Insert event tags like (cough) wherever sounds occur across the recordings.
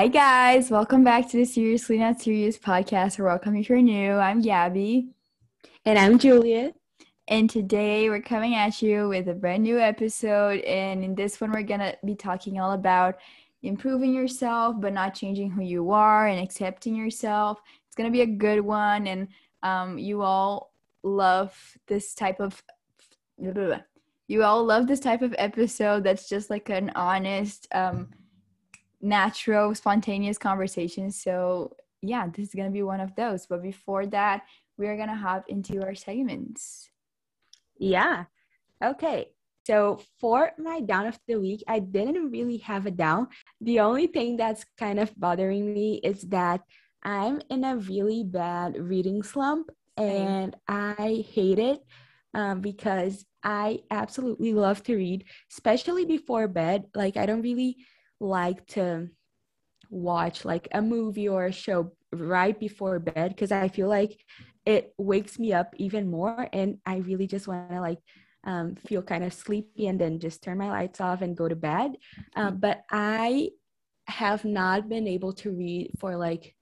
Hi, guys. Welcome back to the Seriously Not Serious podcast, or welcome if you're new. I'm Gabby. And I'm Juliet. And today we're coming at you with a brand new episode. And in this one, we're going to be talking all about improving yourself, but not changing who you are and accepting yourself. It's going to be a good one. And um, you all love this type of. You all love this type of episode that's just like an honest, um, natural, spontaneous conversations. So, yeah, this is going to be one of those. But before that, we are going to hop into our segments. Yeah. Okay. So for my down of the week, I didn't really have a down. The only thing that's kind of bothering me is that I'm in a really bad reading slump and I hate it um, because I absolutely love to read, especially before bed. Like, I don't really like to watch like a movie or a show right before bed because I feel like it wakes me up even more and I really just want to like um, feel kind of sleepy and then just turn my lights off and go to bed. Um, but I have not been able to read for like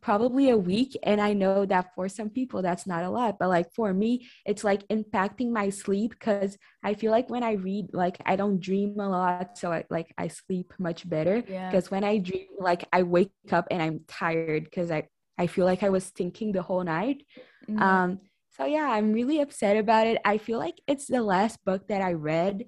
probably a week and i know that for some people that's not a lot but like for me it's like impacting my sleep because i feel like when i read like i don't dream a lot so I, like i sleep much better because yeah. when i dream like i wake up and i'm tired because i i feel like i was thinking the whole night mm-hmm. um so yeah i'm really upset about it i feel like it's the last book that i read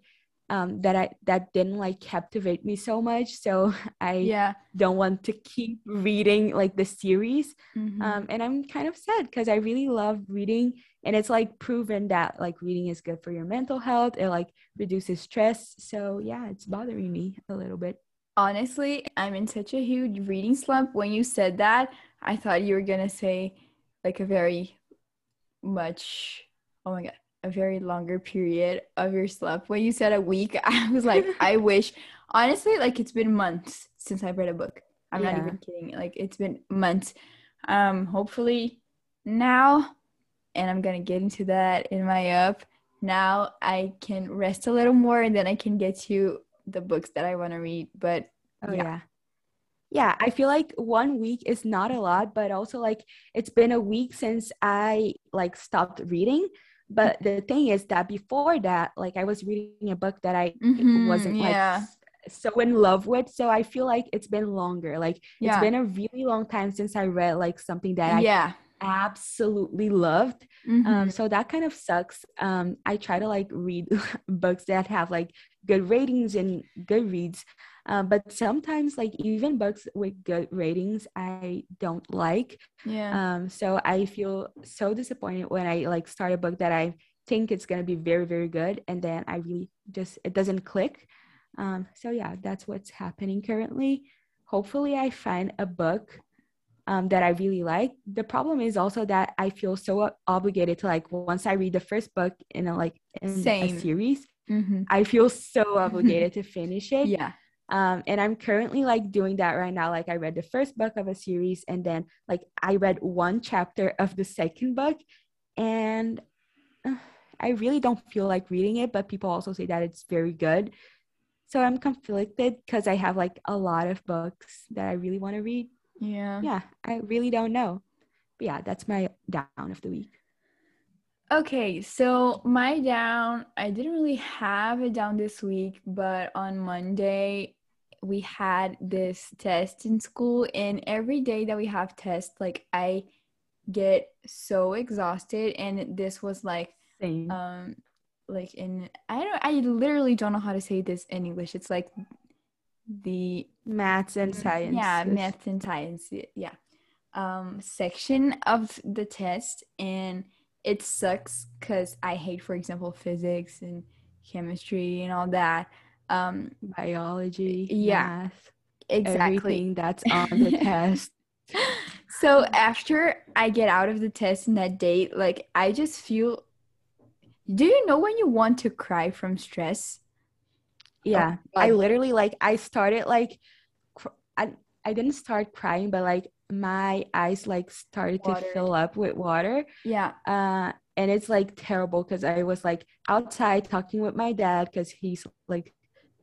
um, that I that didn't like captivate me so much. So (laughs) I yeah. don't want to keep reading like the series. Mm-hmm. Um, and I'm kind of sad because I really love reading, and it's like proven that like reading is good for your mental health. It like reduces stress. So yeah, it's bothering me a little bit. Honestly, I'm in such a huge reading slump. When you said that, I thought you were gonna say like a very much. Oh my god a very longer period of your sleep. When you said a week, (laughs) I was like, (laughs) I wish. Honestly, like it's been months since I've read a book. I'm yeah. not even kidding. Like it's been months. Um, hopefully now, and I'm gonna get into that in my up. Now I can rest a little more, and then I can get to the books that I want to read. But oh yeah. yeah yeah i feel like one week is not a lot but also like it's been a week since i like stopped reading but the thing is that before that like i was reading a book that i mm-hmm, wasn't yeah. like so in love with so i feel like it's been longer like yeah. it's been a really long time since i read like something that i yeah absolutely loved um, mm-hmm. um so that kind of sucks um i try to like read (laughs) books that have like good ratings and good reads uh, but sometimes like even books with good ratings i don't like yeah um so i feel so disappointed when i like start a book that i think it's going to be very very good and then i really just it doesn't click um so yeah that's what's happening currently hopefully i find a book um, that I really like. The problem is also that I feel so obligated to like once I read the first book in a like in Same. a series, mm-hmm. I feel so (laughs) obligated to finish it. Yeah. Um, and I'm currently like doing that right now. Like I read the first book of a series, and then like I read one chapter of the second book, and uh, I really don't feel like reading it. But people also say that it's very good. So I'm conflicted because I have like a lot of books that I really want to read. Yeah. Yeah, I really don't know. But yeah, that's my down of the week. Okay, so my down, I didn't really have a down this week, but on Monday, we had this test in school and every day that we have tests like i get so exhausted and this was like Same. um like in i don't i literally don't know how to say this in english. It's like the maths and science yeah maths and science yeah. Um section of the test and it sucks because i hate for example physics and chemistry and all that um biology yeah math, exactly. everything that's (laughs) on the test. So after i get out of the test in that date like i just feel do you know when you want to cry from stress? Yeah oh, i literally like i started like cr- I, I didn't start crying but like my eyes like started water. to fill up with water. Yeah. Uh and it's like terrible because i was like outside talking with my dad because he's like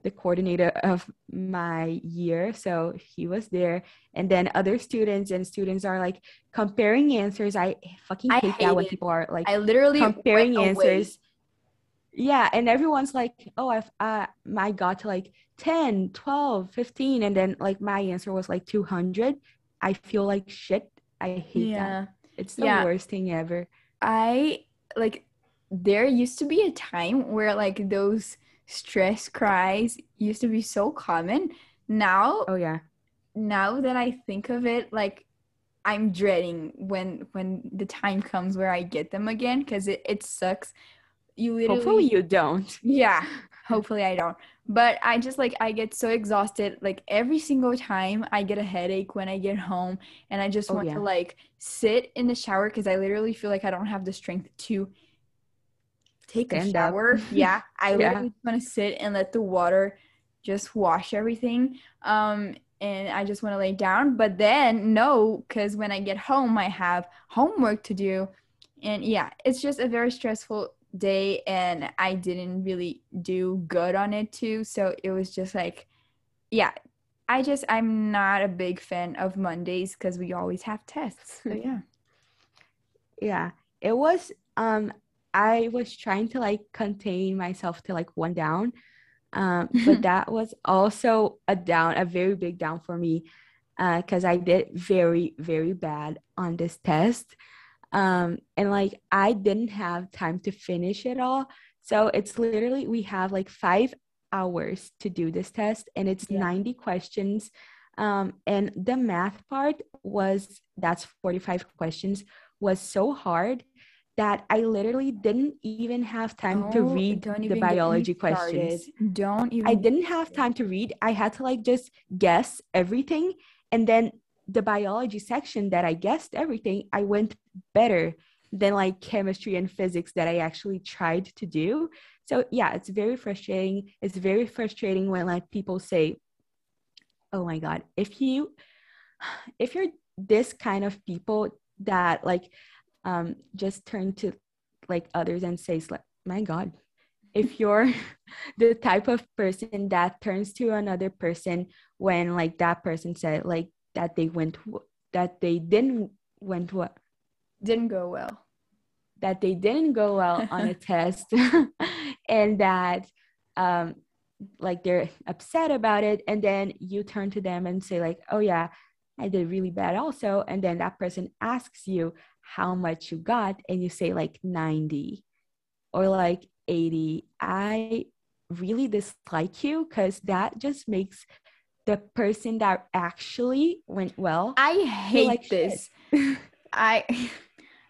the coordinator of my year. So he was there. And then other students and students are like comparing answers. I fucking hate, hate that when people are like I literally comparing answers. Yeah. And everyone's like, oh, I've, uh, I got to like 10, 12, 15. And then like my answer was like 200. I feel like shit. I hate yeah. that. It's the yeah. worst thing ever. I like, there used to be a time where like those stress cries used to be so common. Now, oh yeah. Now that I think of it, like I'm dreading when when the time comes where I get them again because it, it sucks. You literally, hopefully you don't. (laughs) Yeah, hopefully I don't. But I just like I get so exhausted like every single time I get a headache when I get home and I just oh, want yeah. to like sit in the shower because I literally feel like I don't have the strength to take Stand a shower. (laughs) yeah, I yeah. literally want to sit and let the water just wash everything. Um, and I just want to lay down. But then no, because when I get home, I have homework to do, and yeah, it's just a very stressful day, and I didn't really do good on it too. So it was just like, yeah. I just I'm not a big fan of Mondays because we always have tests. So (laughs) yeah. yeah. It was um I was trying to like contain myself to like one down. Um, (laughs) but that was also a down, a very big down for me because uh, I did very, very bad on this test. Um, and like I didn't have time to finish it all. So it's literally, we have like five hours to do this test and it's yeah. 90 questions. Um, and the math part was that's 45 questions was so hard that I literally didn't even have time don't, to read the biology questions. Don't even. I didn't have time to read. I had to like just guess everything. And then the biology section that I guessed everything, I went better than like chemistry and physics that I actually tried to do. So yeah, it's very frustrating. It's very frustrating when like people say, "Oh my god, if you (sighs) if you're this kind of people that like um, just turn to like others and says like my god if you're (laughs) the type of person that turns to another person when like that person said like that they went that they didn't went what? Didn't go well. That they didn't go well on a (laughs) test (laughs) and that um like they're upset about it. And then you turn to them and say like oh yeah i did really bad also. And then that person asks you how much you got and you say like 90 or like 80 i really dislike you because that just makes the person that actually went well i hate like this. I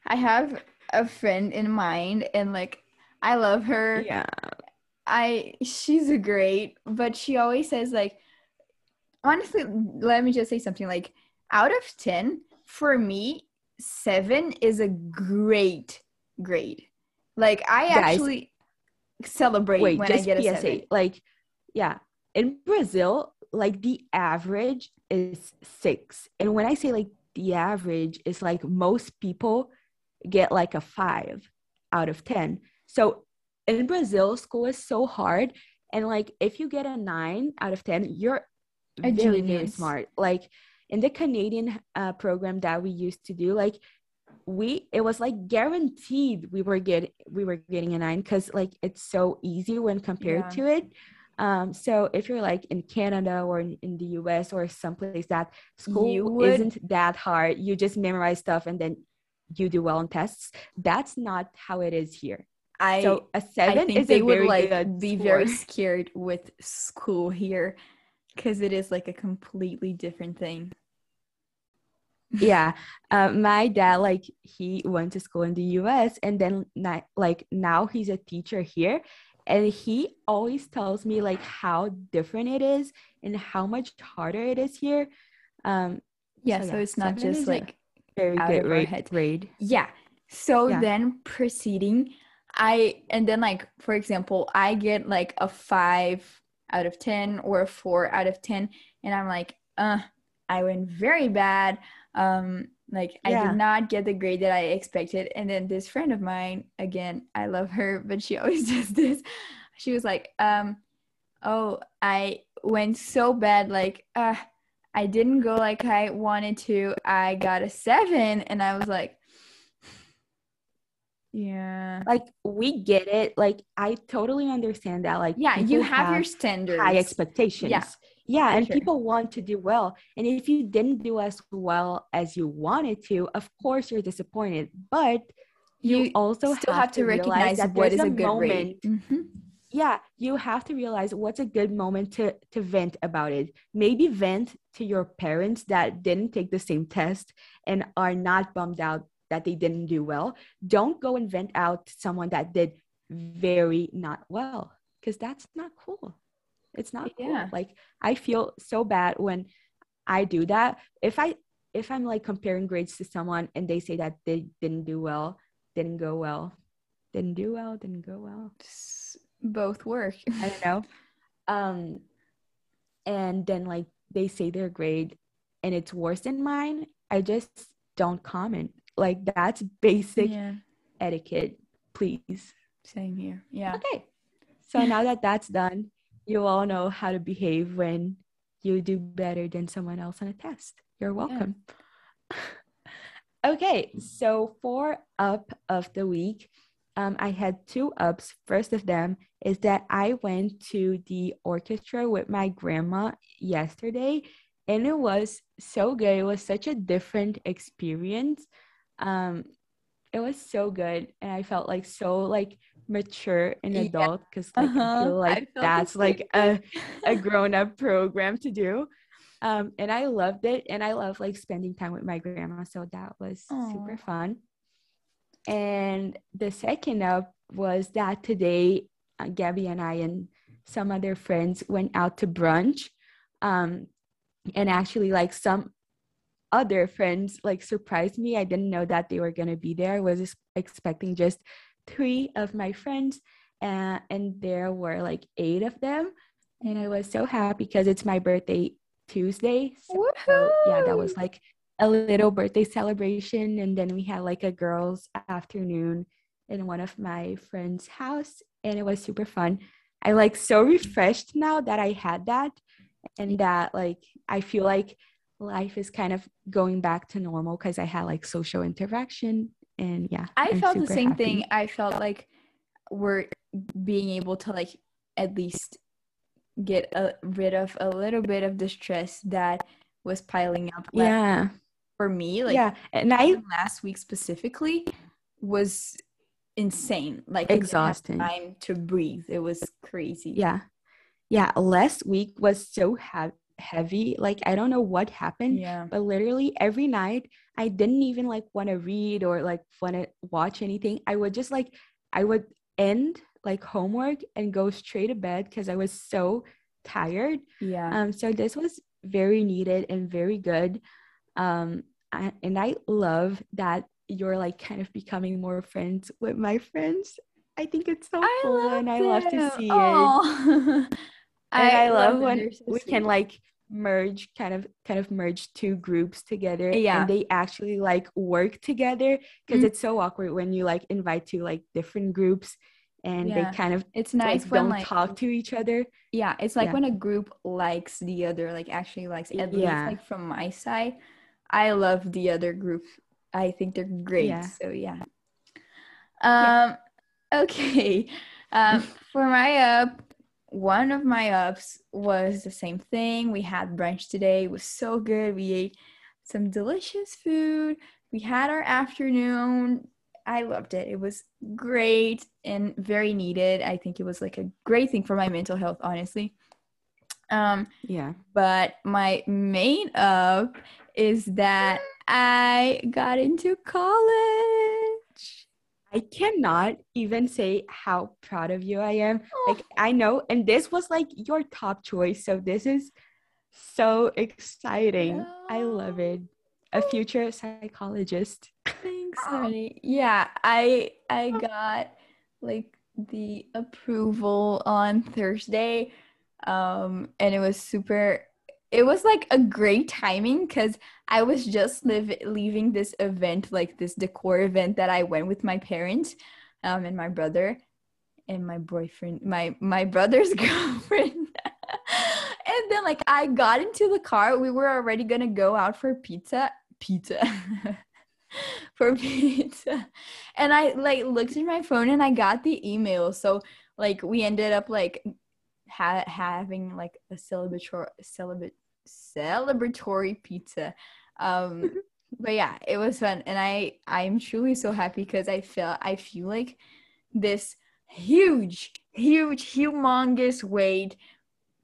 i have a friend in mind and like i love her. Yeah. I she's a great but she always says like honestly let me just say something like out of 10 for me seven is a great grade. Like I Guys, actually celebrate wait, when I get a seven. Like, yeah, in Brazil, like the average is six, and when I say like the average is like most people get like a five out of ten. So in Brazil, school is so hard, and like if you get a nine out of ten, you're a very, very smart. Like in the Canadian uh, program that we used to do, like we it was like guaranteed we were get we were getting a nine because like it's so easy when compared yeah. to it. Um, so if you're like in Canada or in, in the US or someplace that school would... isn't that hard, you just memorize stuff and then you do well on tests. That's not how it is here. I so a seven I think is they would like be score. very scared with school here because it is like a completely different thing. (laughs) Yeah. Uh, my dad like he went to school in the us and then like now he's a teacher here and he always tells me like how different it is and how much harder it is here. Um yeah so, so it's not just like very good rate, grade. Yeah. So yeah. then proceeding i and then like for example i get like a five out of 10 or a four out of 10 and i'm like uh i went very bad um like yeah. i did not get the grade that i expected and then this friend of mine again i love her but she (laughs) always does this she was like um Oh, I went so bad. Like, uh, I didn't go like I wanted to. I got a seven, and I was like, yeah. Like we get it. Like I totally understand that. Like Yeah, you people have, your standards. high expectations. Yeah, Yeah, and sure. people want to do well. And if you didn't do as well as you wanted to, of course you're disappointed. But you, You also Still have, have to recognize that what there's a good moment. Mhm. yeah you have to realize what's a good moment to to vent about it maybe vent to your parents that didn't take the same test and are not bummed out that they didn't do well don't go and vent out someone that did very not well because that's not cool it's not cool like i feel so bad when i do that if i if i'm like comparing grades to someone and they say that they didn't do well didn't go well didn't do well didn't go well Both work. I don't know. (laughs) Um, and then like they say their grade and it's worse than mine. I just don't comment. Like that's basic Yeah, etiquette, please. same here. Yeah. Okay. So now that that's done, you all know how to behave when you do better than someone else on a test. You're welcome. (laughs) okay. So for up of the week, um, I had two ups. First of them is that I went to the orchestra with my grandma yesterday, and it was so good. It was such a different experience. Um, it was so good, and I felt like so like mature and adult because like I Uh-huh. feel I like felt that's like a a (laughs) grown up program to do. Um, and I loved it, and I love like spending time with my grandma, so that was super fun. And the second up was that today, uh, Gabby and I and some other friends went out to brunch. Um, and actually, like some other friends, like surprised me. I didn't know that they were gonna be there. I was expecting just three of my friends, uh, and there were like eight of them. And I was so happy because it's my birthday Tuesday. So, so, yeah, that was like a little birthday celebration and then we had like a girls afternoon in one of my friends house and it was super fun i like so refreshed now that i had that and that like i feel like life is kind of going back to normal because i had like social interaction and yeah I I'm felt the same happy. thing. I felt like we're being able to like at least get a, rid of a little bit of the stress that was piling up. last- yeah for me, like yeah and i last week specifically was insane. Like I didn't have Exhausting. time to breathe. It was crazy. yeah yeah last week was so ha- heavy like i don't know what happened Yeah. but literally every night i didn't even like want to read or like want to watch anything. I would just like i would end like homework and go straight to bed because i was so tired. Yeah. um so this was very needed and very good. Um I, and i love that you're like kind of becoming more friends with my friends. I think it's so I cool and i love to see it (laughs) And I, love that when so we can like merge kind of kind of merge two groups together Yeah. and they actually like work together because Mhm. it's so awkward when you like invite two like different groups and Yeah. they kind of It's like nice when don't like talk to each other yeah, it's like Yeah. when a group likes the other, like actually likes at least Yeah. like from my side. I love the other group. I think they're great. So yeah. Yeah. Um (laughs) okay. Um for my up, one of my ups was the same thing. We had brunch today. It was so good. We ate some delicious food. We had our afternoon. I loved it. It was great and very needed. I think it was like a great thing for my mental health, honestly. Um, yeah but my main up is that I got into college. I cannot even say how proud of you i am. Oh, like i know and this was like your top choice so this is so exciting. I love it. A future psychologist. Thanks, (laughs) honey. Yeah, I I got like the approval on Thursday. Um and it was super it was like a great timing because I was just live, leaving this event, like this decor event that I went with my parents um and my brother. and my boyfriend, my my brother's (laughs) girlfriend. and then like I got into the car. We were already gonna go out for pizza. Pizza. (laughs) for pizza. And I like looked at my phone and I got the email. So like we ended up like ha- having like a celebratory celebra- celebratory pizza. Um (laughs) but yeah, it was fun and I I'm truly so happy because I feel I feel like this huge, huge, humongous weight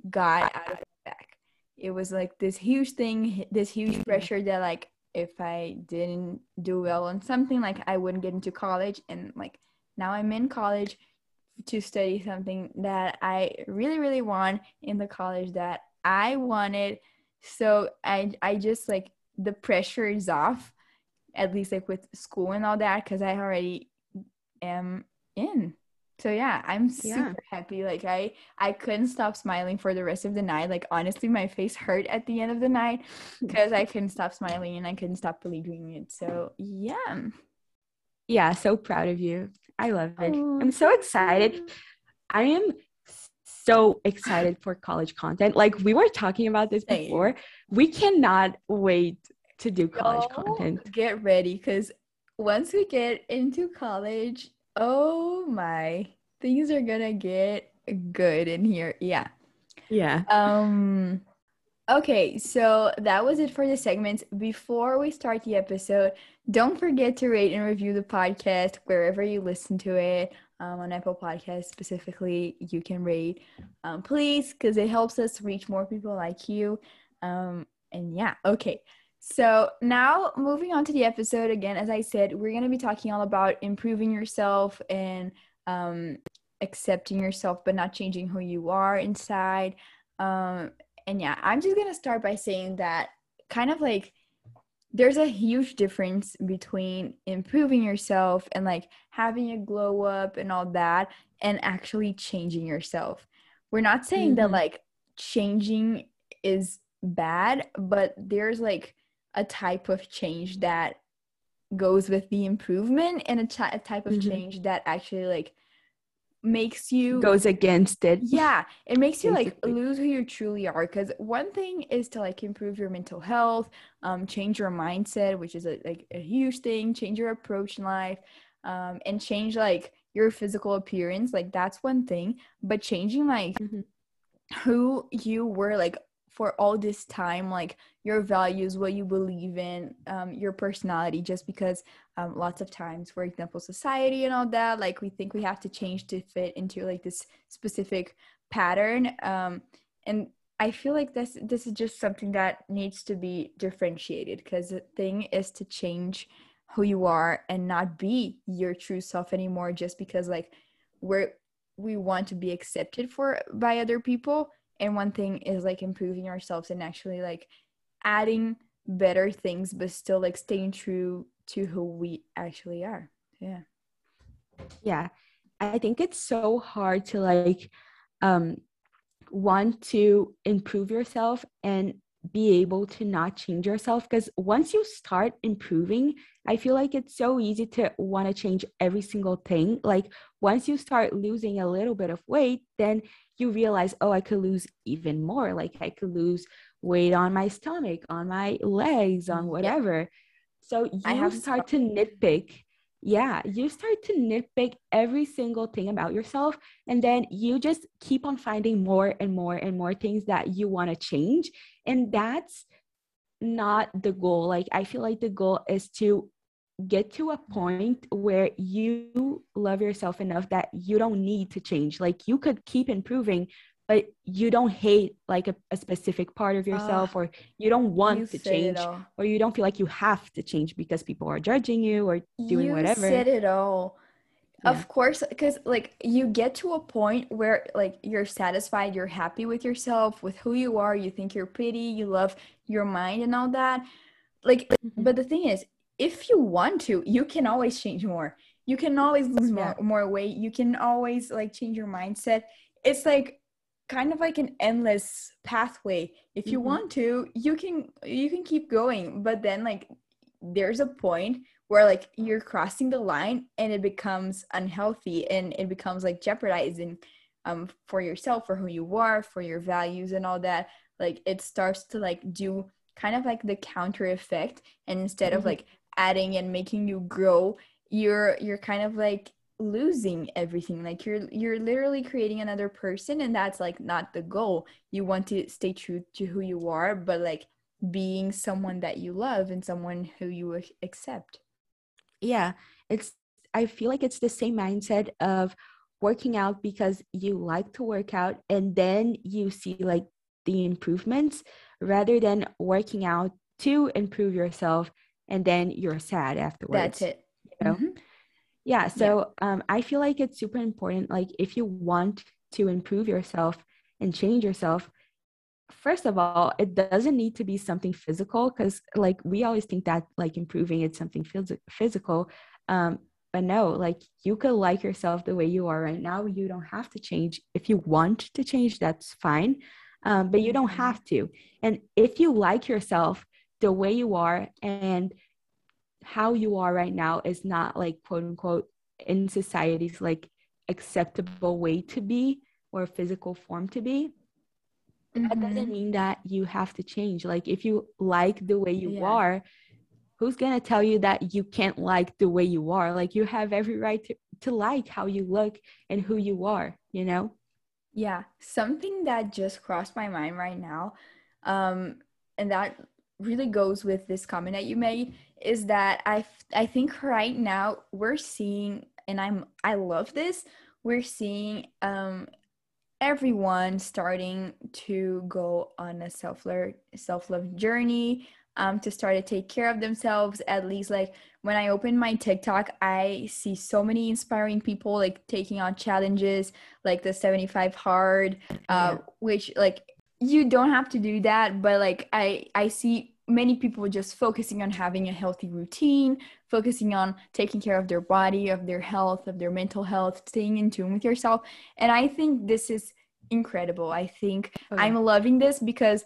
got out of my back. It was like this huge thing, this huge pressure that like if I didn't do well on something, like I wouldn't get into college. And like now I'm in college to study something that I really, really want in the college that I wanted. So I I just like the pressure is off, at least like with school and all that, because I already am in. So yeah i'm super yeah. happy. Like i i couldn't stop smiling for the rest of the night. Like honestly my face hurt at the end of the night hmm. because i couldn't stop smiling and i couldn't stop believing it. So yeah. Yeah so proud of you i love it oh, i'm so excited i am so excited for college content like we were talking about this before we cannot wait to do college Yo, content get ready because once we get into college Oh my. Things are gonna get good in here. Yeah. Yeah. Um okay, so that was it for the segments. Before we start the episode, don't forget to rate and review the podcast wherever you listen to it. Um, on Apple Podcasts specifically, you can rate, um, please, because it helps us reach more people like you. Um, and yeah, okay. So, now moving on to the episode again, as I said, we're going to be talking all about improving yourself and um, accepting yourself, but not changing who you are inside. And yeah, I'm just going to start by saying that kind of like there's a huge difference between improving yourself and like having a glow up and all that and actually changing yourself. We're not saying mm-hmm. that like changing is bad, but there's like, a type of change that goes with the improvement and a type of mm-hmm. change that actually like makes you goes against it yeah it makes you like lose who you truly are because one thing is to like improve your mental health um change your mindset which is a, like a huge thing change your approach in life um and change like your physical appearance like that's one thing but changing like mm-hmm. who you were like for all this time like your values what you believe in um, your personality just because um, lots of times for example society and all that like we think we have to change to fit into like this specific pattern um, and i feel like this this is just something that needs to be differentiated because the thing is to change who you are and not be your true self anymore just because like we're we want to be accepted for by other people and one thing is like improving ourselves and actually like adding better things but still like staying true to who we actually are. Yeah. Yeah. I think it's so hard to like um want to improve yourself and be able to not change yourself because once you start improving i feel like it's so easy to want to change every single thing. Like once you start losing a little bit of weight then you realize oh i could lose even more. Like i could lose weight on my stomach on my legs on whatever yeah. so you I have start to nitpick. Yeah you start to nitpick every single thing about yourself and then you just keep on finding more and more and more things that you want to change and that's not the goal. Like i feel like the goal is to get to a point where you love yourself enough that you don't need to change. Like you could keep improving but you don't hate like a, a specific part of yourself uh, or you don't want you to change or you don't feel like you have to change because people are judging you or doing you whatever. You said it all. Yeah. of course because like you get to a point where like you're satisfied you're happy with yourself with who you are you think you're pretty you love your mind and all that. Like mm-hmm. but the thing is if you want to you can always change more. You can always lose more, more weight. You can always like change your mindset. It's like kind of like an endless pathway. If you mm-hmm. want to you can you can keep going. But then like there's a point where like you're crossing the line and it becomes unhealthy and it becomes like jeopardizing um for yourself for who you are for your values and all that. Like it starts to like do kind of like the counter effect. And instead mm-hmm. of like adding and making you grow you're you're kind of like losing everything. Like you're you're literally creating another person and that's like not the goal. You want to stay true to who you are but like being someone that you love and someone who you accept. Yeah it's i feel like it's the same mindset of working out because you like to work out and then you see like the improvements rather than working out to improve yourself and then you're sad afterwards that's it you know? mm-hmm. yeah so yeah. um i feel like it's super important like if you want to improve yourself and change yourself first of all it doesn't need to be something physical because like we always think that like improving it's something phys- physical um but no like you could like yourself the way you are right now you don't have to change if you want to change that's fine um, but you don't mm-hmm. have to and if you like yourself the way you are and how you are right now is not like quote unquote in society's like acceptable way to be or physical form to be mm-hmm. that doesn't mean that you have to change like if you like the way you yeah. are who's gonna tell you that you can't like the way you are like you have every right to, to like how you look and who you are you know yeah something that just crossed my mind right now um and that really goes with this comment that you made is that i i think right now we're seeing and i'm i love this we're seeing um everyone starting to go on a self-love self-love journey um, to start to take care of themselves at least like when i open my tiktok i see so many inspiring people like taking on challenges like the 75 hard uh, yeah. which like you don't have to do that but like i i see many people just focusing on having a healthy routine focusing on taking care of their body of their health of their mental health staying in tune with yourself. And i think this is incredible. I think okay. i'm loving this because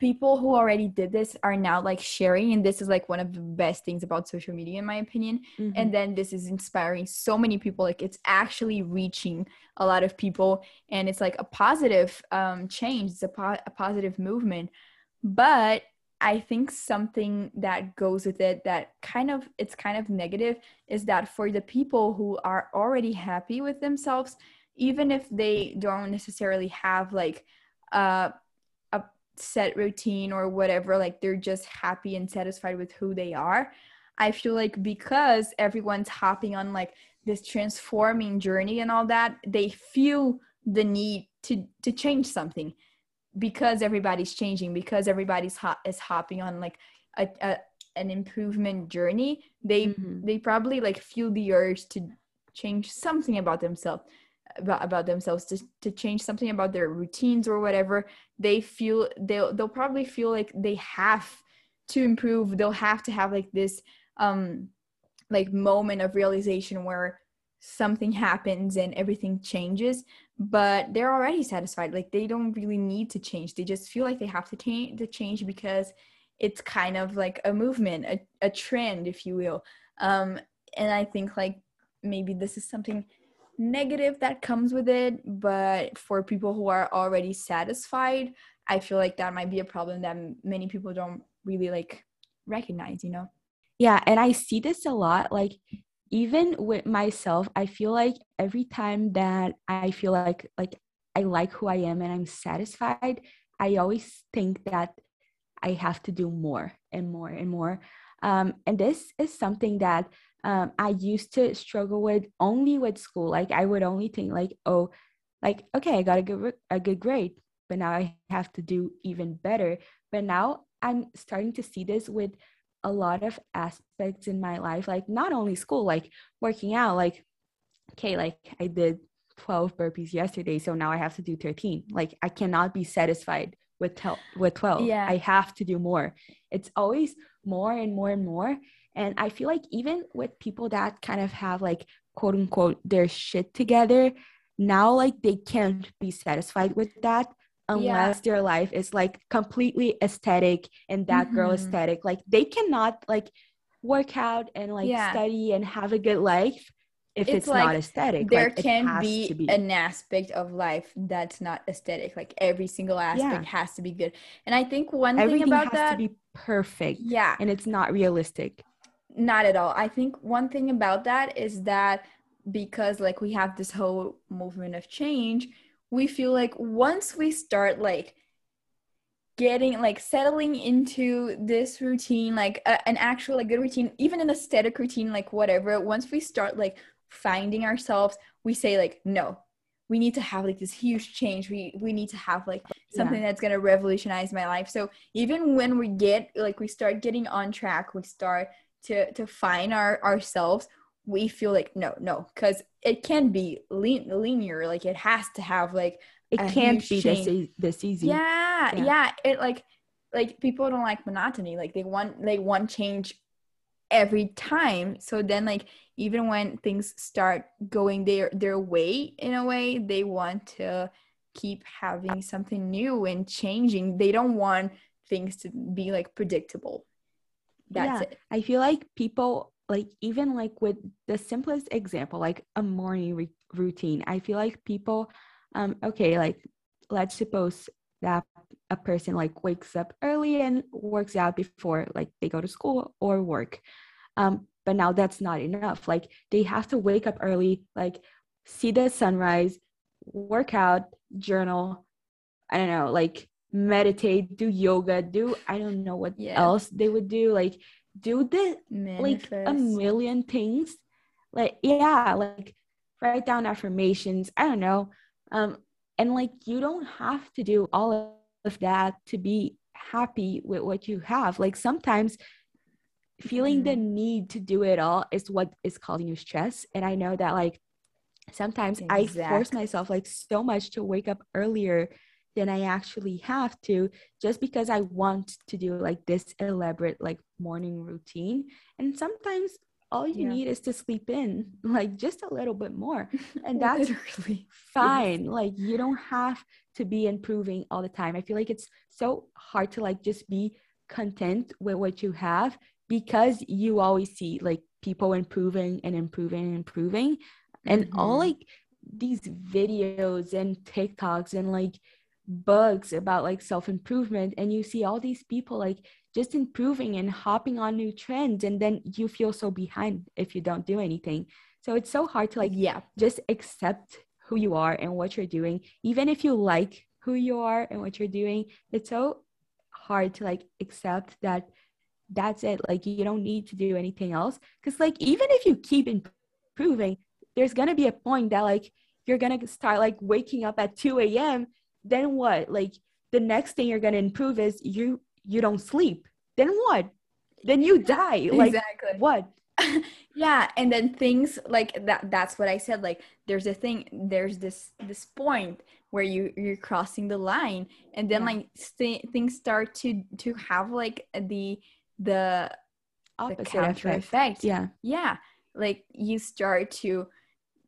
people who already did this are now like sharing and this is like one of the best things about social media in my opinion. Mm-hmm. and then this is inspiring so many people. Like it's actually reaching a lot of people and it's like a positive um change. It's a, po- a positive movement. But I think something that goes with it that kind of it's kind of negative is that for the people who are already happy with themselves, even if they don't necessarily have like a, a set routine or whatever, like they're just happy and satisfied with who they are. I feel like because everyone's hopping on like this transforming journey and all that, they feel the need to to change something because everybody's changing because everybody's hot is hopping on like a, a an improvement journey they mm-hmm. they probably like feel the urge to change something about themselves about, about themselves to, to change something about their routines or whatever. They feel they'll they'll probably feel like they have to improve. They'll have to have like this um like moment of realization where something happens and everything changes but they're already satisfied like they don't really need to change they just feel like they have to, change to change because it's kind of like a movement a, a trend if you will. Um and i think like maybe this is something negative that comes with it but for people who are already satisfied i feel like that might be a problem that many people don't really like recognize you know? Yeah and i see this a lot like even with myself i feel like every time that i feel like like i like who i am and i'm satisfied i always think that i have to do more and more and more. Um, and this is something that um, i used to struggle with only with school. Like i would only think like oh like okay i got a good a good grade but now i have to do even better. But now i'm starting to see this with a lot of aspects in my life like not only school like working out like okay like i did 12 burpees yesterday so now i have to do 13 like i cannot be satisfied with tel- with 12 yeah. I have to do more. It's always more and more and more and i feel like even with people that kind of have like quote unquote their shit together now like they can't be satisfied with that unless yeah. their life is like completely aesthetic and that mm-hmm. girl aesthetic like they cannot like work out and like yeah. study and have a good life if it's, it's like, not aesthetic there like, can be, be, an aspect of life that's not aesthetic like every single aspect yeah. has to be good and i think one Everything thing about that has that to be perfect yeah and it's not realistic not at all i think one thing about that is that because like we have this whole movement of change we feel like once we start like getting like settling into this routine like a, an actual like good routine even an aesthetic routine like whatever once we start like finding ourselves we say like no we need to have like this huge change we we need to have like something yeah. that's going to revolutionize my life so even when we get like we start getting on track we start to to find our ourselves we feel like no no because it can be lean, linear like it has to have like it can't be this, e- this easy. Yeah, yeah. yeah it like like people don't like monotony like they want they want change every time. So then like even when things start going their their way in a way they want to keep having something new and changing. They don't want things to be like predictable. That's yeah, it. I feel like people like even like with the simplest example like a morning re- routine i feel like people um okay like let's suppose that a person like wakes up early and works out before like they go to school or work um but now that's not enough like they have to wake up early like see the sunrise work out journal i don't know like meditate do yoga do i don't know what yeah. else they would do like do the Manifest. like a million things like yeah like write down affirmations i don't know um and like you don't have to do all of that to be happy with what you have like sometimes feeling mm-hmm. the need to do it all is what is causing you stress and i know that like sometimes exactly. i force myself like so much to wake up earlier than i actually have to just because i want to do like this elaborate like morning routine and sometimes all you yeah. need is to sleep in (laughs) like just a little bit more (laughs) and that's really fine yes. like you don't have to be improving all the time i feel like it's so hard to like just be content with what you have because you always see like people improving and improving and improving and mm-hmm. all like these videos and TikToks and like books about like self improvement and you see all these people like just improving and hopping on new trends and then you feel so behind if you don't do anything. So it's so hard to like yeah. just accept who you are and what you're doing. Even if you like who you are and what you're doing it's so hard to like accept that that's it. Like you don't need to do anything else. Because like even if you keep improving there's gonna be a point that like you're gonna start like waking up at 2 a.m then what like the next thing you're gonna improve is you you don't sleep then what then you die (laughs) like exactly what (laughs) yeah and then things like that that's what i said like there's a thing there's this this point where you you're crossing the line and then yeah. like st- things start to to have like the the opposite the counter effect. effect. Yeah. Yeah. Like you start to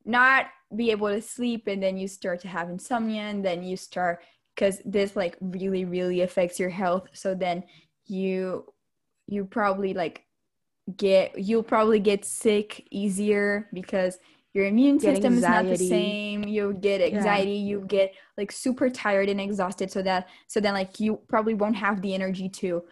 not be able to sleep and then you start to have insomnia and then you start because this like really really affects your health. So then you you probably like get you'll probably get sick easier because your immune system is not the same. You get anxiety. Yeah. you get like super tired and exhausted. So that so then like you probably won't have the energy to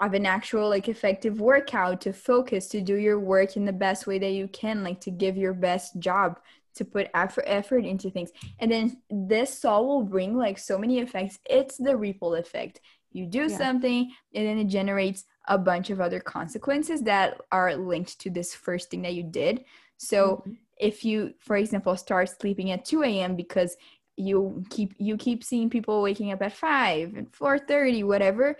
have an actual like effective workout to focus to do your work in the best way that you can like to give your best job to put effort effort into things and then this all will bring like so many effects it's the ripple effect you do yeah. something and then it generates a bunch of other consequences that are linked to this first thing that you did so mm-hmm. if you for example start sleeping at 2 a.m because you keep you keep seeing people waking up at 5 and 4.30 whatever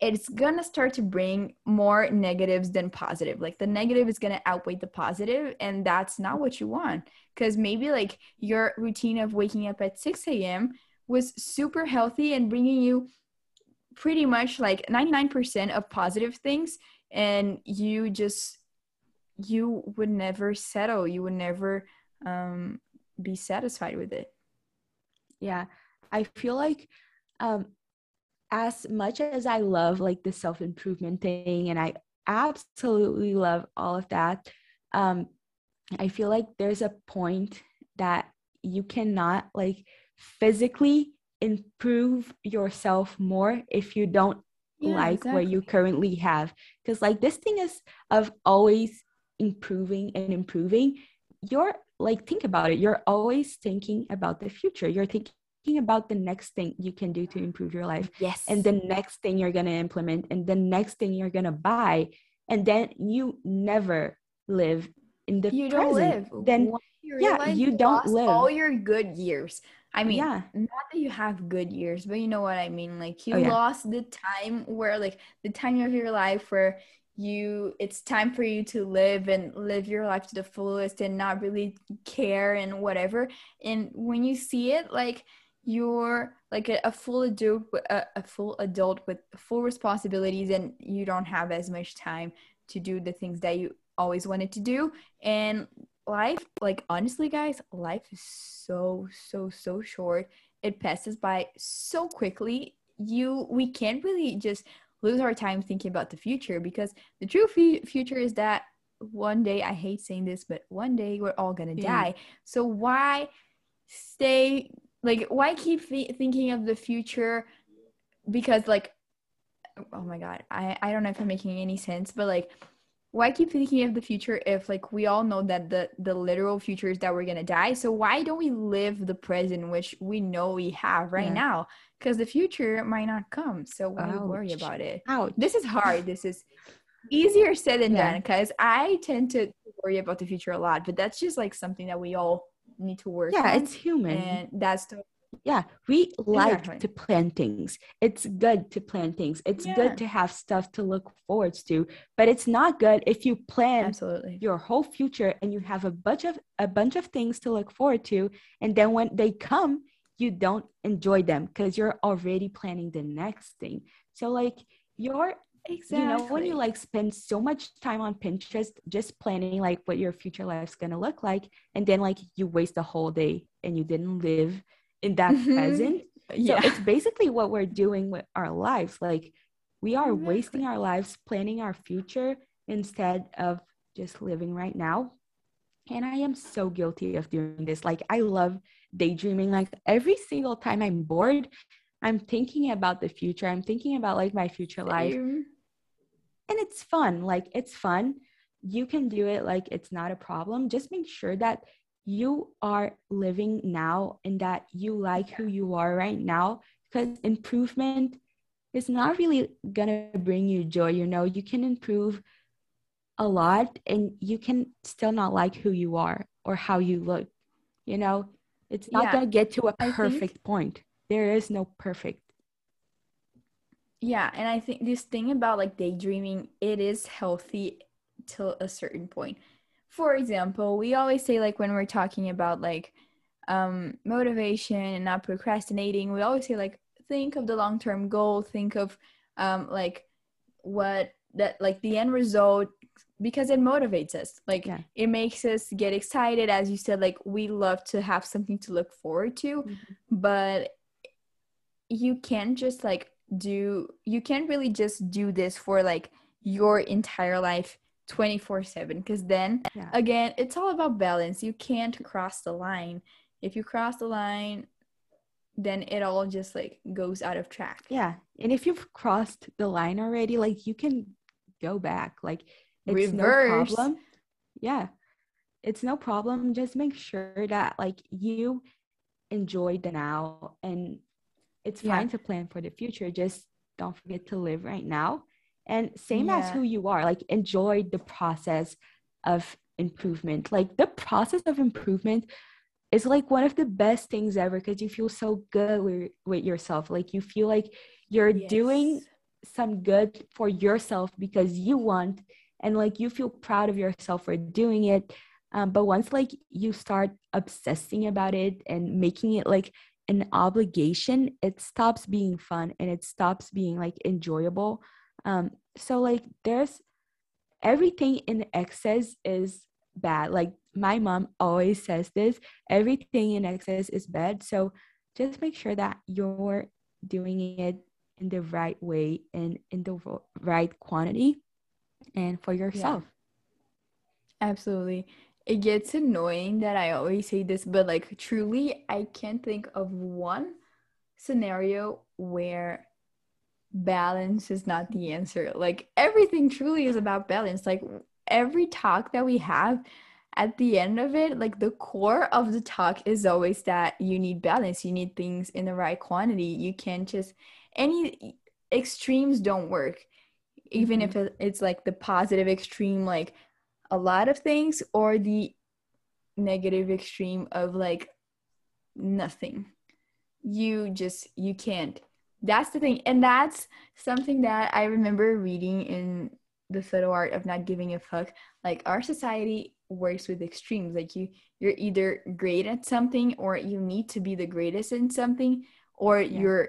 it's gonna start to bring more negatives than positive. Like the negative is gonna outweigh the positive and that's not what you want. Because maybe like your routine of waking up at 6 a.m was super healthy and bringing you pretty much like 99% of positive things and you just you would never settle. You would never um, be satisfied with it. Yeah. I feel like um as much as I love like the self improvement thing and I absolutely love all of that. Um, I feel like there's a point that you cannot like physically improve yourself more if you don't yeah, like exactly. what you currently have. Because like this thing is of always improving and improving. You're like think about it. You're always thinking about the future. You're thinking about the next thing you can do to improve your life. Yes. And the next thing you're going to implement and the next thing you're going to buy. And then you never live in the you present. don't live. Then yeah, you, don't live all your good years. I mean, yeah. not that you have good years, but you know what I mean. Like you oh, yeah. lost the time where like the time of your life where you it's time for you to live and live your life to the fullest and not really care and whatever. And when you see it like you're like a, a full adult a, a full adult with full responsibilities and you don't have as much time to do the things that you always wanted to do. And life like honestly guys life is so so so short. It passes by so quickly. You we can't really just lose our time thinking about the future because the true f- future is that one day i hate saying this but one day we're all gonna yeah. die. So why stay like why keep th- thinking of the future because like oh my god i i don't know if i'm making any sense but like why keep thinking of the future if like we all know that the the literal future is that we're gonna die so why don't we live the present which we know we have right yeah. now because the future might not come so why worry about it Ouch. this is hard this is easier said than yeah. done because i tend to worry about the future a lot but that's just like something that we all need to work yeah it's human. and that's the yeah we like exactly. to plan things. It's good to plan things. It's yeah. good to have stuff to look forward to but it's not good if you plan absolutely. your whole future and you have a bunch of a bunch of things to look forward to and then when they come you don't enjoy them because you're already planning the next thing. So like you're Exactly. You know, when you like spend so much time on Pinterest just planning like what your future life's gonna look like, and then like you waste the whole day and you didn't live in that mm-hmm. present. Yeah. (laughs) So it's basically what we're doing with our lives. Like we are exactly. wasting our lives planning our future instead of just living right now. And I am so guilty of doing this. Like I love daydreaming. Like every single time I'm bored, I'm thinking about the future. I'm thinking about like my future life. And it's fun. Like it's fun. You can do it like it's not a problem. Just make sure that you are living now and that you like who you are right now because improvement is not really gonna bring you joy you know you can improve a lot and you can still not like who you are or how you look you know it's not yeah, gonna get to a perfect think, point there is no perfect yeah and i think this thing about like daydreaming it is healthy till a certain point for example, we always say like when we're talking about like um, motivation and not procrastinating, we always say like think of the long term goal, think of um, like what that like the end result because it motivates us like yeah. it makes us get excited as you said like we love to have something to look forward to mm-hmm. but you can't just like do you can't really just do this for like your entire life 24 7 because then yeah. again it's all about balance. You can't cross the line. If you cross the line then it all just like goes out of track. Yeah and if you've crossed the line already like you can go back. Like it's Reverse. no problem. Yeah. It's no problem. Just make sure that like you enjoy the now and it's fine yeah. to plan for the future just don't forget to live right now and same yeah. as who you are like enjoy the process of improvement like the process of improvement is like one of the best things ever because you feel so good with, with yourself like you feel like you're yes. doing some good for yourself because you want and like you feel proud of yourself for doing it um, but once like you start obsessing about it and making it like an obligation it stops being fun and it stops being like enjoyable um, so like there's everything in excess is bad. Like my mom always says this, everything in excess is bad. So just make sure that you're doing it in the right way and in the right quantity. and for yourself. Yeah. Absolutely. It gets annoying that I always say this, but like truly, I can't think of one scenario where balance is not the answer. Like everything truly is about balance. Like every talk that we have, at the end of it, like the core of the talk is always that you need balance. You need things in the right quantity. You can't just any extremes don't work. Even mm-hmm. if it's like the positive extreme, like a lot of things, or the negative extreme of like nothing. You just you can't. That's the thing. And that's something that I remember reading in the subtle art of not giving a fuck. Like our society works with extremes like you you're either great at something or you need to be the greatest in something or yeah. you're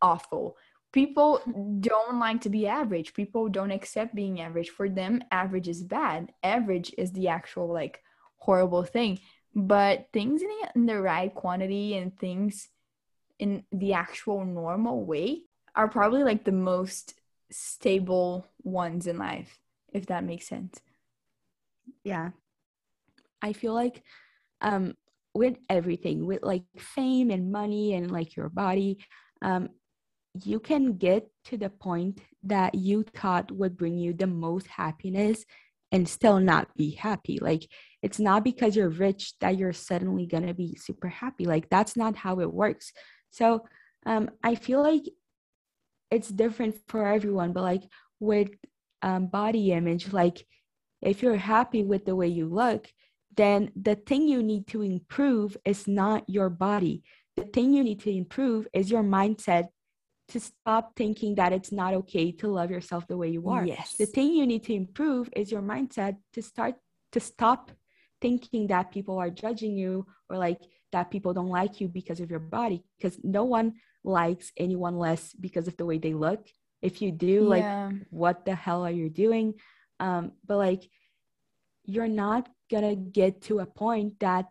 awful people don't like to be average. People don't accept being average. For them average is bad. Average is the actual like horrible thing. But things in the, in the right quantity and things in the actual normal way are probably like the most stable ones in life if that makes sense. Yeah. I feel like um, with everything, with like fame and money and like your body, um, you can get to the point that you thought would bring you the most happiness and still not be happy. Like it's not because you're rich that you're suddenly gonna be super happy. Like that's not how it works. So um, I feel like it's different for everyone, but like with um, body image, like if you're happy with the way you look, then the thing you need to improve is not your body. The thing you need to improve is your mindset to stop thinking that it's not okay to love yourself the way you are. Yes. The thing you need to improve is your mindset to start to stop thinking that people are judging you or like that people don't like you because of your body because no one likes anyone less because of the way they look. If you do, yeah. like what the hell are you doing? Um, but like you're not gonna get to a point that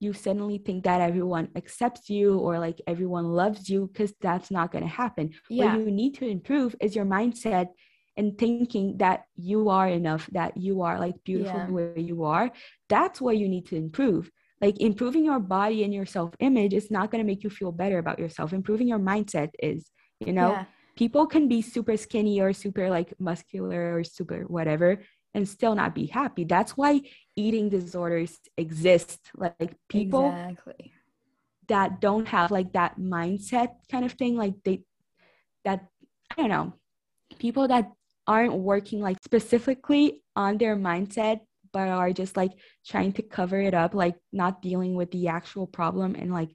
you suddenly think that everyone accepts you or like everyone loves you because that's not going to happen. Yeah. What you need to improve is your mindset and thinking that you are enough, that you are like beautiful yeah. where you are. That's what you need to improve. Like improving your body and your self image is not going to make you feel better about yourself. Improving your mindset is, you know, yeah. people can be super skinny or super like muscular or super whatever and still not be happy. That's why eating disorders exist. Like people exactly. that don't have like that mindset kind of thing, like they that I don't know, people that aren't working like specifically on their mindset but are just like trying to cover it up, like not dealing with the actual problem and like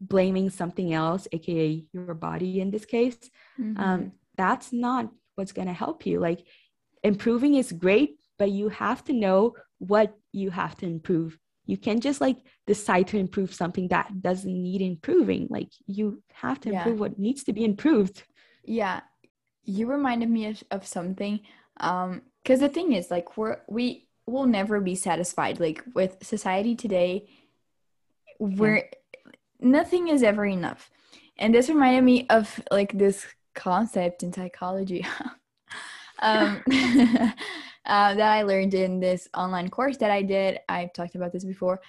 blaming something else, aka your body in this case. Mm-hmm. Um, that's not what's gonna help you. Like improving is great, but you have to know what you have to improve. You can't just like decide to improve something that doesn't need improving. Like you have to improve yeah. what needs to be improved. Yeah. You reminded me of, of something um because the thing is like we're we will never be satisfied like with society today. We're yeah. nothing is ever enough. And this reminded me of like this concept in psychology (laughs) um (laughs) uh, that I learned in this online course that I did. I've talked about this before.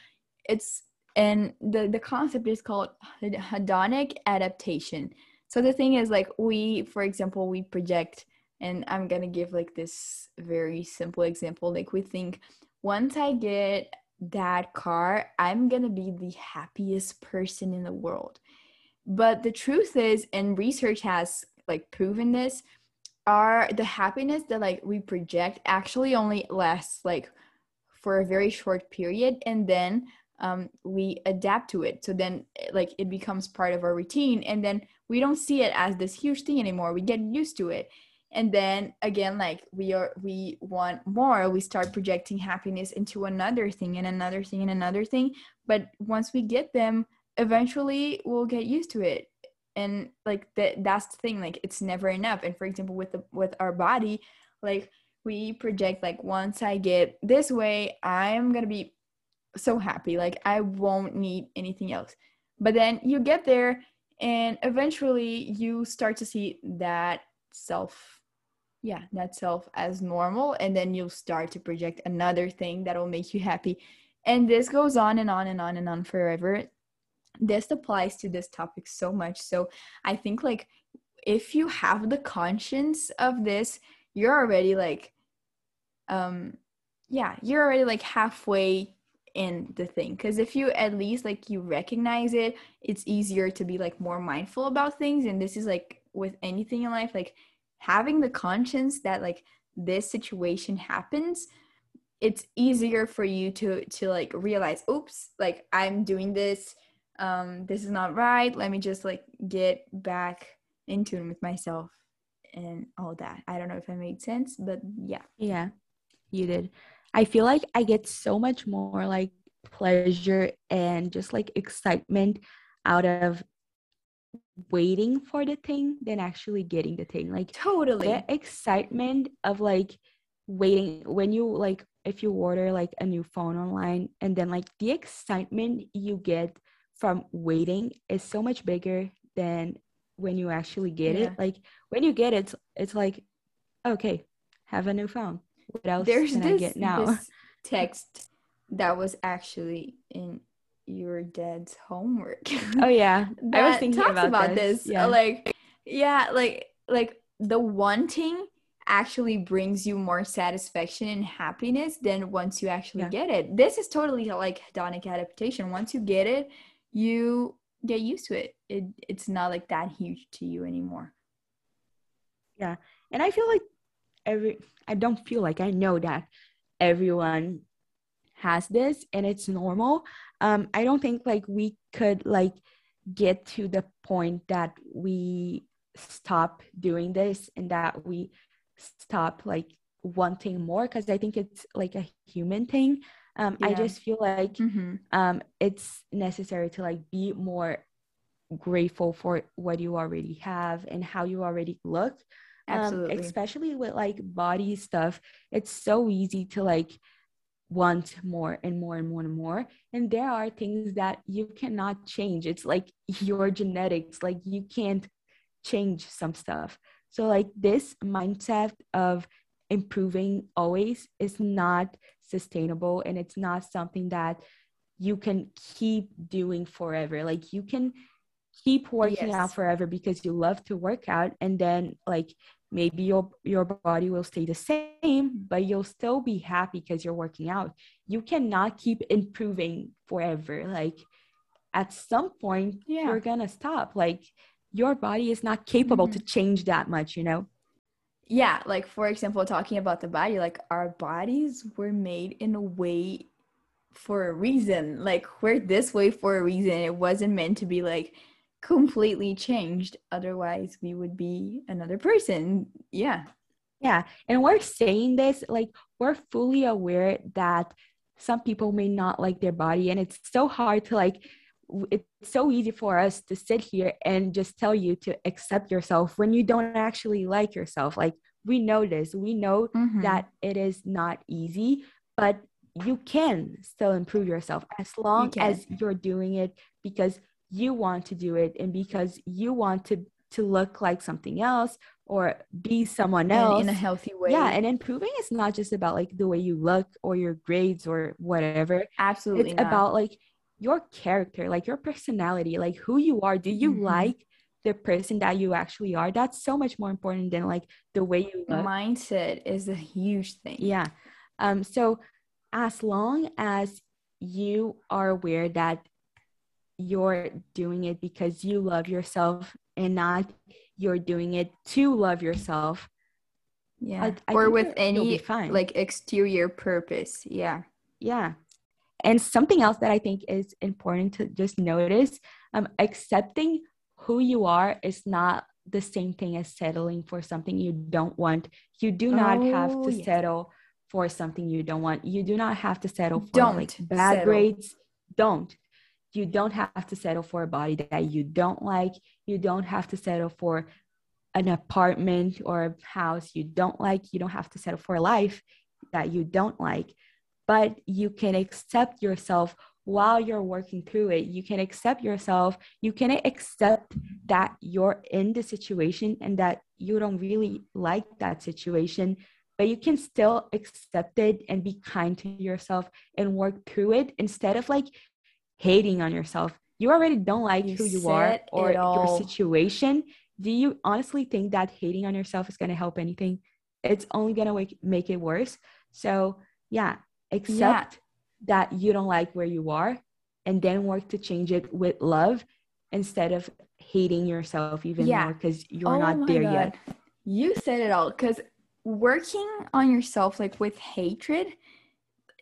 It's and the the concept is called hedonic adaptation. So the thing is like we, for example, we project, and I'm gonna give like this very simple example. Like we think once I get that car, I'm gonna be the happiest person in the world. But the truth is, and research has like proven this, our the happiness that like we project actually only lasts like for a very short period and then um, we adapt to it. So then like it becomes part of our routine and then we don't see it as this huge thing anymore. We get used to it. And then again like we are we want more. We start projecting happiness into another thing and another thing and another thing. But once we get them eventually we'll get used to it and like that that's the thing like it's never enough. And for example with the with our body like we project like once i get this way i'm gonna be so happy. Like i won't need anything else. But then you get there and eventually you start to see that self yeah that self as normal and then you'll start to project another thing that will make you happy. And this goes on and on and on and on forever this applies to this topic so much. So i think like if you have the conscience of this you're already like um yeah you're already like halfway in the thing. Because if you at least like you recognize it it's easier to be like more mindful about things. And this is like with anything in life like having the conscience that like this situation happens it's easier for you to to like realize oops like i'm doing this um this is not right. Let me just like get back in tune with myself and all that. I don't know if i made sense but yeah. Yeah you did. I feel like i get so much more like pleasure and just like excitement out of waiting for the thing than actually getting the thing. Like totally. the excitement of like waiting when you like if you order like a new phone online and then like the excitement you get from waiting is so much bigger than when you actually get yeah. it like when you get it it's, like okay have a new phone what else there's can this, I get now (laughs) text that was actually in your dad's homework. Oh yeah, I was (laughs) thinking talks about, about this. this. Yeah. Like yeah, like like the wanting actually brings you more satisfaction and happiness than once you actually yeah. get it. This is totally like hedonic adaptation. Once you get it, you get used to it. It it's not like that huge to you anymore. Yeah. And I feel like every I don't feel like I know that everyone has this and it's normal um i don't think like we could like get to the point that we stop doing this and that we stop like wanting more because i think it's like a human thing um yeah. i just feel like mm-hmm. um it's necessary to like be more grateful for what you already have and how you already look um, Absolutely. Um, especially with like body stuff it's so easy to like want more and more and more and more and there are things that you cannot change it's like (laughs) your genetics like you can't change some stuff so like this mindset of improving always is not sustainable and it's not something that you can keep doing forever like you can keep working yes. out forever because you love to work out and then like maybe your your body will stay the same but you'll still be happy because you're working out you cannot keep improving forever like at some point yeah. you're gonna stop like your body is not capable mm-hmm. to change that much you know yeah like for example talking about the body like our bodies were made in a way for a reason. Like we're this way for a reason. It wasn't meant to be like completely changed. Otherwise we would be another person. Yeah. Yeah and we're saying this like we're fully aware that some people may not like their body and it's so hard to like it's so easy for us to sit here and just tell you to accept yourself when you don't actually like yourself like we know this we know mm-hmm. that it is not easy but you can still improve yourself as long you as you're doing it because you want to do it and because you want to to look like something else or be someone else and in a healthy way. Yeah, and improving is not just about like the way you look or your grades or whatever. Absolutely. It's not. about like your character, like your personality, like who you are. Do you mm-hmm. like the person that you actually are? That's so much more important than like the way you look. Mindset is a huge thing. Yeah. Um so as long as you are aware that you're doing it because you love yourself and not you're doing it to love yourself yeah I, I or with any like exterior purpose yeah yeah and something else that i think is important to just notice um accepting who you are is not the same thing as settling for something you don't want you do not oh, have to settle for something you don't want you do not have to settle for don't like bad settle. grades don't you don't have to settle for a body that you don't like. You don't have to settle for an apartment or a house you don't like. You don't have to settle for a life that you don't like. But you can accept yourself while you're working through it. You can accept yourself. You can accept that you're in the situation and that you don't really like that situation but you can still accept it and be kind to yourself and work through it instead of like hating on yourself. You already don't like you who you are or your situation. Do you honestly think that hating on yourself is going to help anything? It's only going to make it worse. So yeah accept yeah that you don't like where you are and then work to change it with love instead of hating yourself even yeah. more because you're oh not there God. yet. You said it all because working on yourself like with hatred,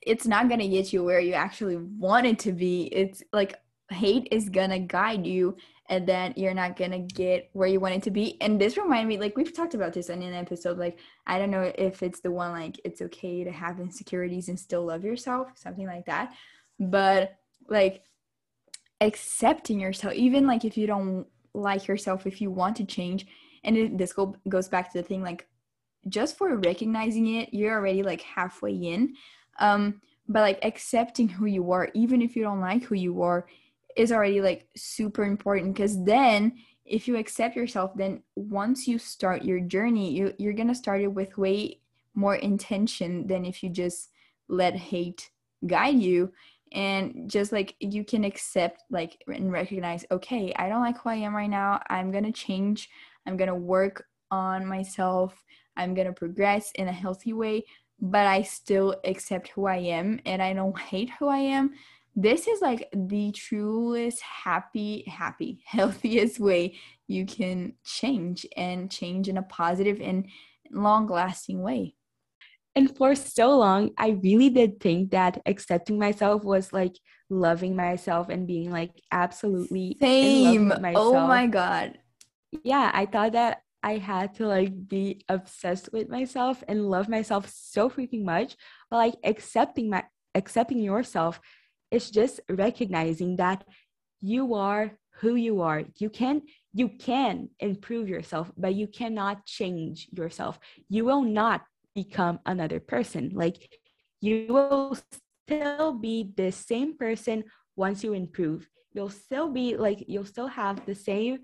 it's not gonna get you where you actually wanted to be. It's like hate is gonna guide you and then you're not gonna get where you want it to be. And this reminded me like we've talked about this in an episode like i don't know if it's the one like it's okay to have insecurities and still love yourself something like that but like accepting yourself even like if you don't like yourself if you want to change and it, this go, goes back to the thing like just for recognizing it you're already like halfway in um but like accepting who you are even if you don't like who you are is already like super important because then if you accept yourself then once you start your journey you, you're gonna start it with way more intention than if you just let hate guide you. And just like you can accept like and recognize okay i don't like who i am right now. I'm gonna change. I'm gonna work on myself. I'm gonna progress in a healthy way but i still accept who i am and i don't hate who i am this is like the truest happy happy (laughs) healthiest way you can change and change in a positive and long lasting way. And for so long i really did think that accepting myself was like loving myself and being like absolutely same. oh my god. Yeah i thought that i had to like be obsessed with myself and love myself so freaking much but like accepting my accepting yourself it's just recognizing that you are who you are. You can you can improve yourself but you cannot change yourself. You will not become another person. Like you will still be the same person once you improve. You'll still be like you'll still have the same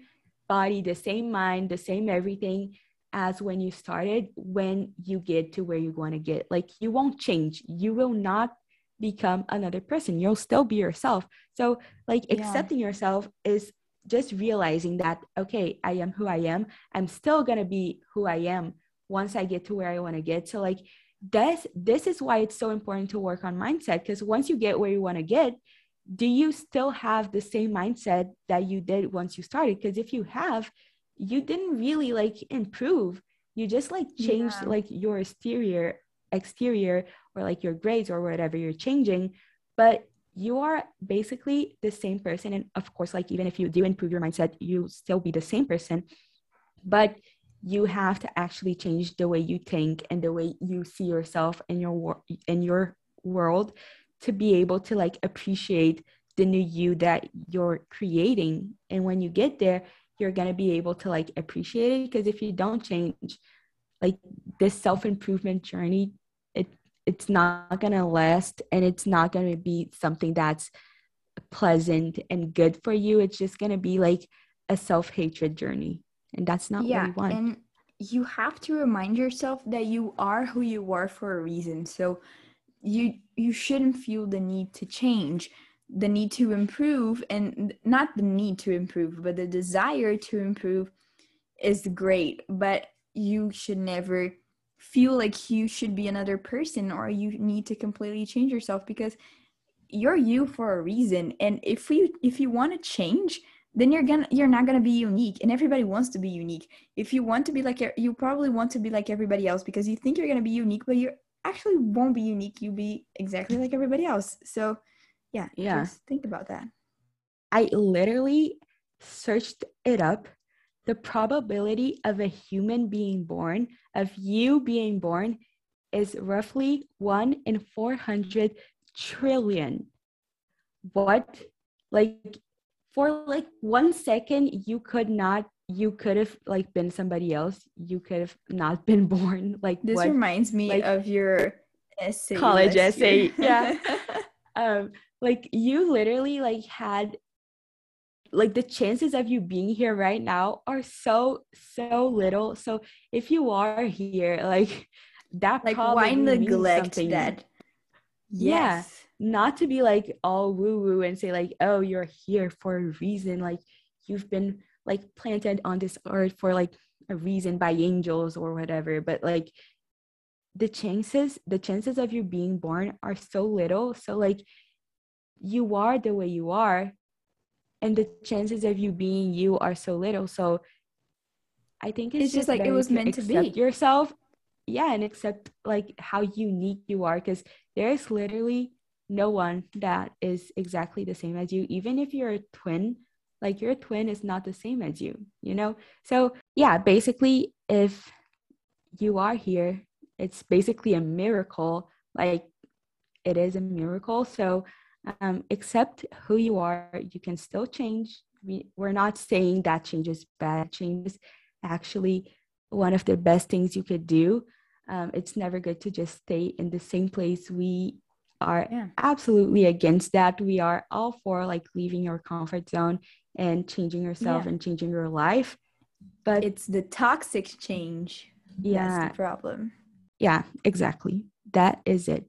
body the same mind the same everything as when you started when you get to where you want to get. Like you won't change. You will not become another person. You'll still be yourself. So, like, yeah. accepting yourself is just realizing that, okay, I am who I am. I'm still going to be who I am once I get to where I want to get. So, like, this, this is why it's so important to work on mindset because once you get where you want to get, do you still have the same mindset that you did once you started? Because if you have, you didn't really like improve. You just like changed yeah. like your exterior exterior or like your grades or whatever you're changing but you are basically the same person. And of course like even if you do improve your mindset you still be the same person. But you have to actually change the way you think and the way you see yourself in your wor- in your world to be able to like appreciate the new you that you're creating. And when you get there you're to be able to like appreciate it. Because if you don't change like this self improvement journey it's not going to last and it's not going to be something that's pleasant and good for you. It's just going to be like a self-hatred journey and that's not yeah, what you want. and you have to remind yourself that you are who you are for a reason. So you you shouldn't feel the need to change the need to improve and not the need to improve but the desire to improve is great but you should never feel like you should be another person or you need to completely change yourself because you're you for a reason. And if you if you want to change then you're gonna you're not gonna be unique and everybody wants to be unique. If you want to be like you probably want to be like everybody else because you think you're gonna be unique but you actually won't be unique. You'll be exactly like everybody else. So yeah yeah. think about that. I literally searched it up the probability of a human being born, of you being born, is roughly 1 in 400 trillion. What? Like, for like one second, you could not, you could have like been somebody else. You could have not (laughs) been born. Like, this what? reminds me like, of your essay. College essay. yeah. (laughs) um, like you literally like had like the chances of you being here right now are so so little. So if you are here like that like why neglect that? Yeah. Yes. not to be like all woo woo and say like oh you're here for a reason. Like you've been like planted on this earth for like a reason by angels or whatever. But like the chances the chances of you being born are so little. So like you are the way you are and the chances of you being you are so little. So i think it's, it's just, just, like it was meant to be. yourself. Yeah and accept like how unique you are because there's literally no one that is exactly the same as you. Even if you're a twin like your twin is not the same as you you know? So yeah basically if you are here it's basically a miracle. Like it is a miracle. So um, accept who you are. You can still change. We, we're not saying that change is bad. Change is actually one of the best things you could do. Um, it's never good to just stay in the same place. We are yeah. absolutely against that. We are all for like leaving your comfort zone and changing yourself yeah. and changing your life. But it's the toxic change yeah that's the problem. Yeah exactly. That is it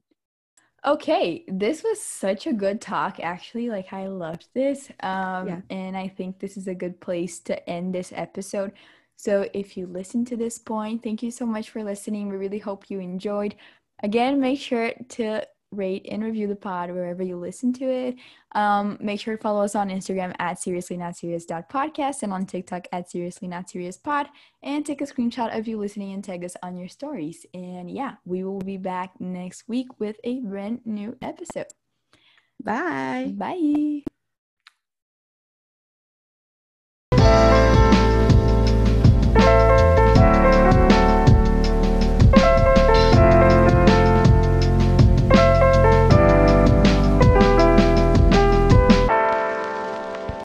okay this was such a good talk actually like i loved this um yeah. and i think this is a good place to end this episode. So if you listen to this point thank you so much for listening. We really hope you enjoyed. Again make sure to rate and review the pod wherever you listen to it. Um, make sure to follow us on Instagram at seriously not serious podcast and on TikTok at seriously not serious pod. And take a screenshot of you listening and tag us on your stories. And yeah, we will be back next week with a brand new episode. Bye. Bye.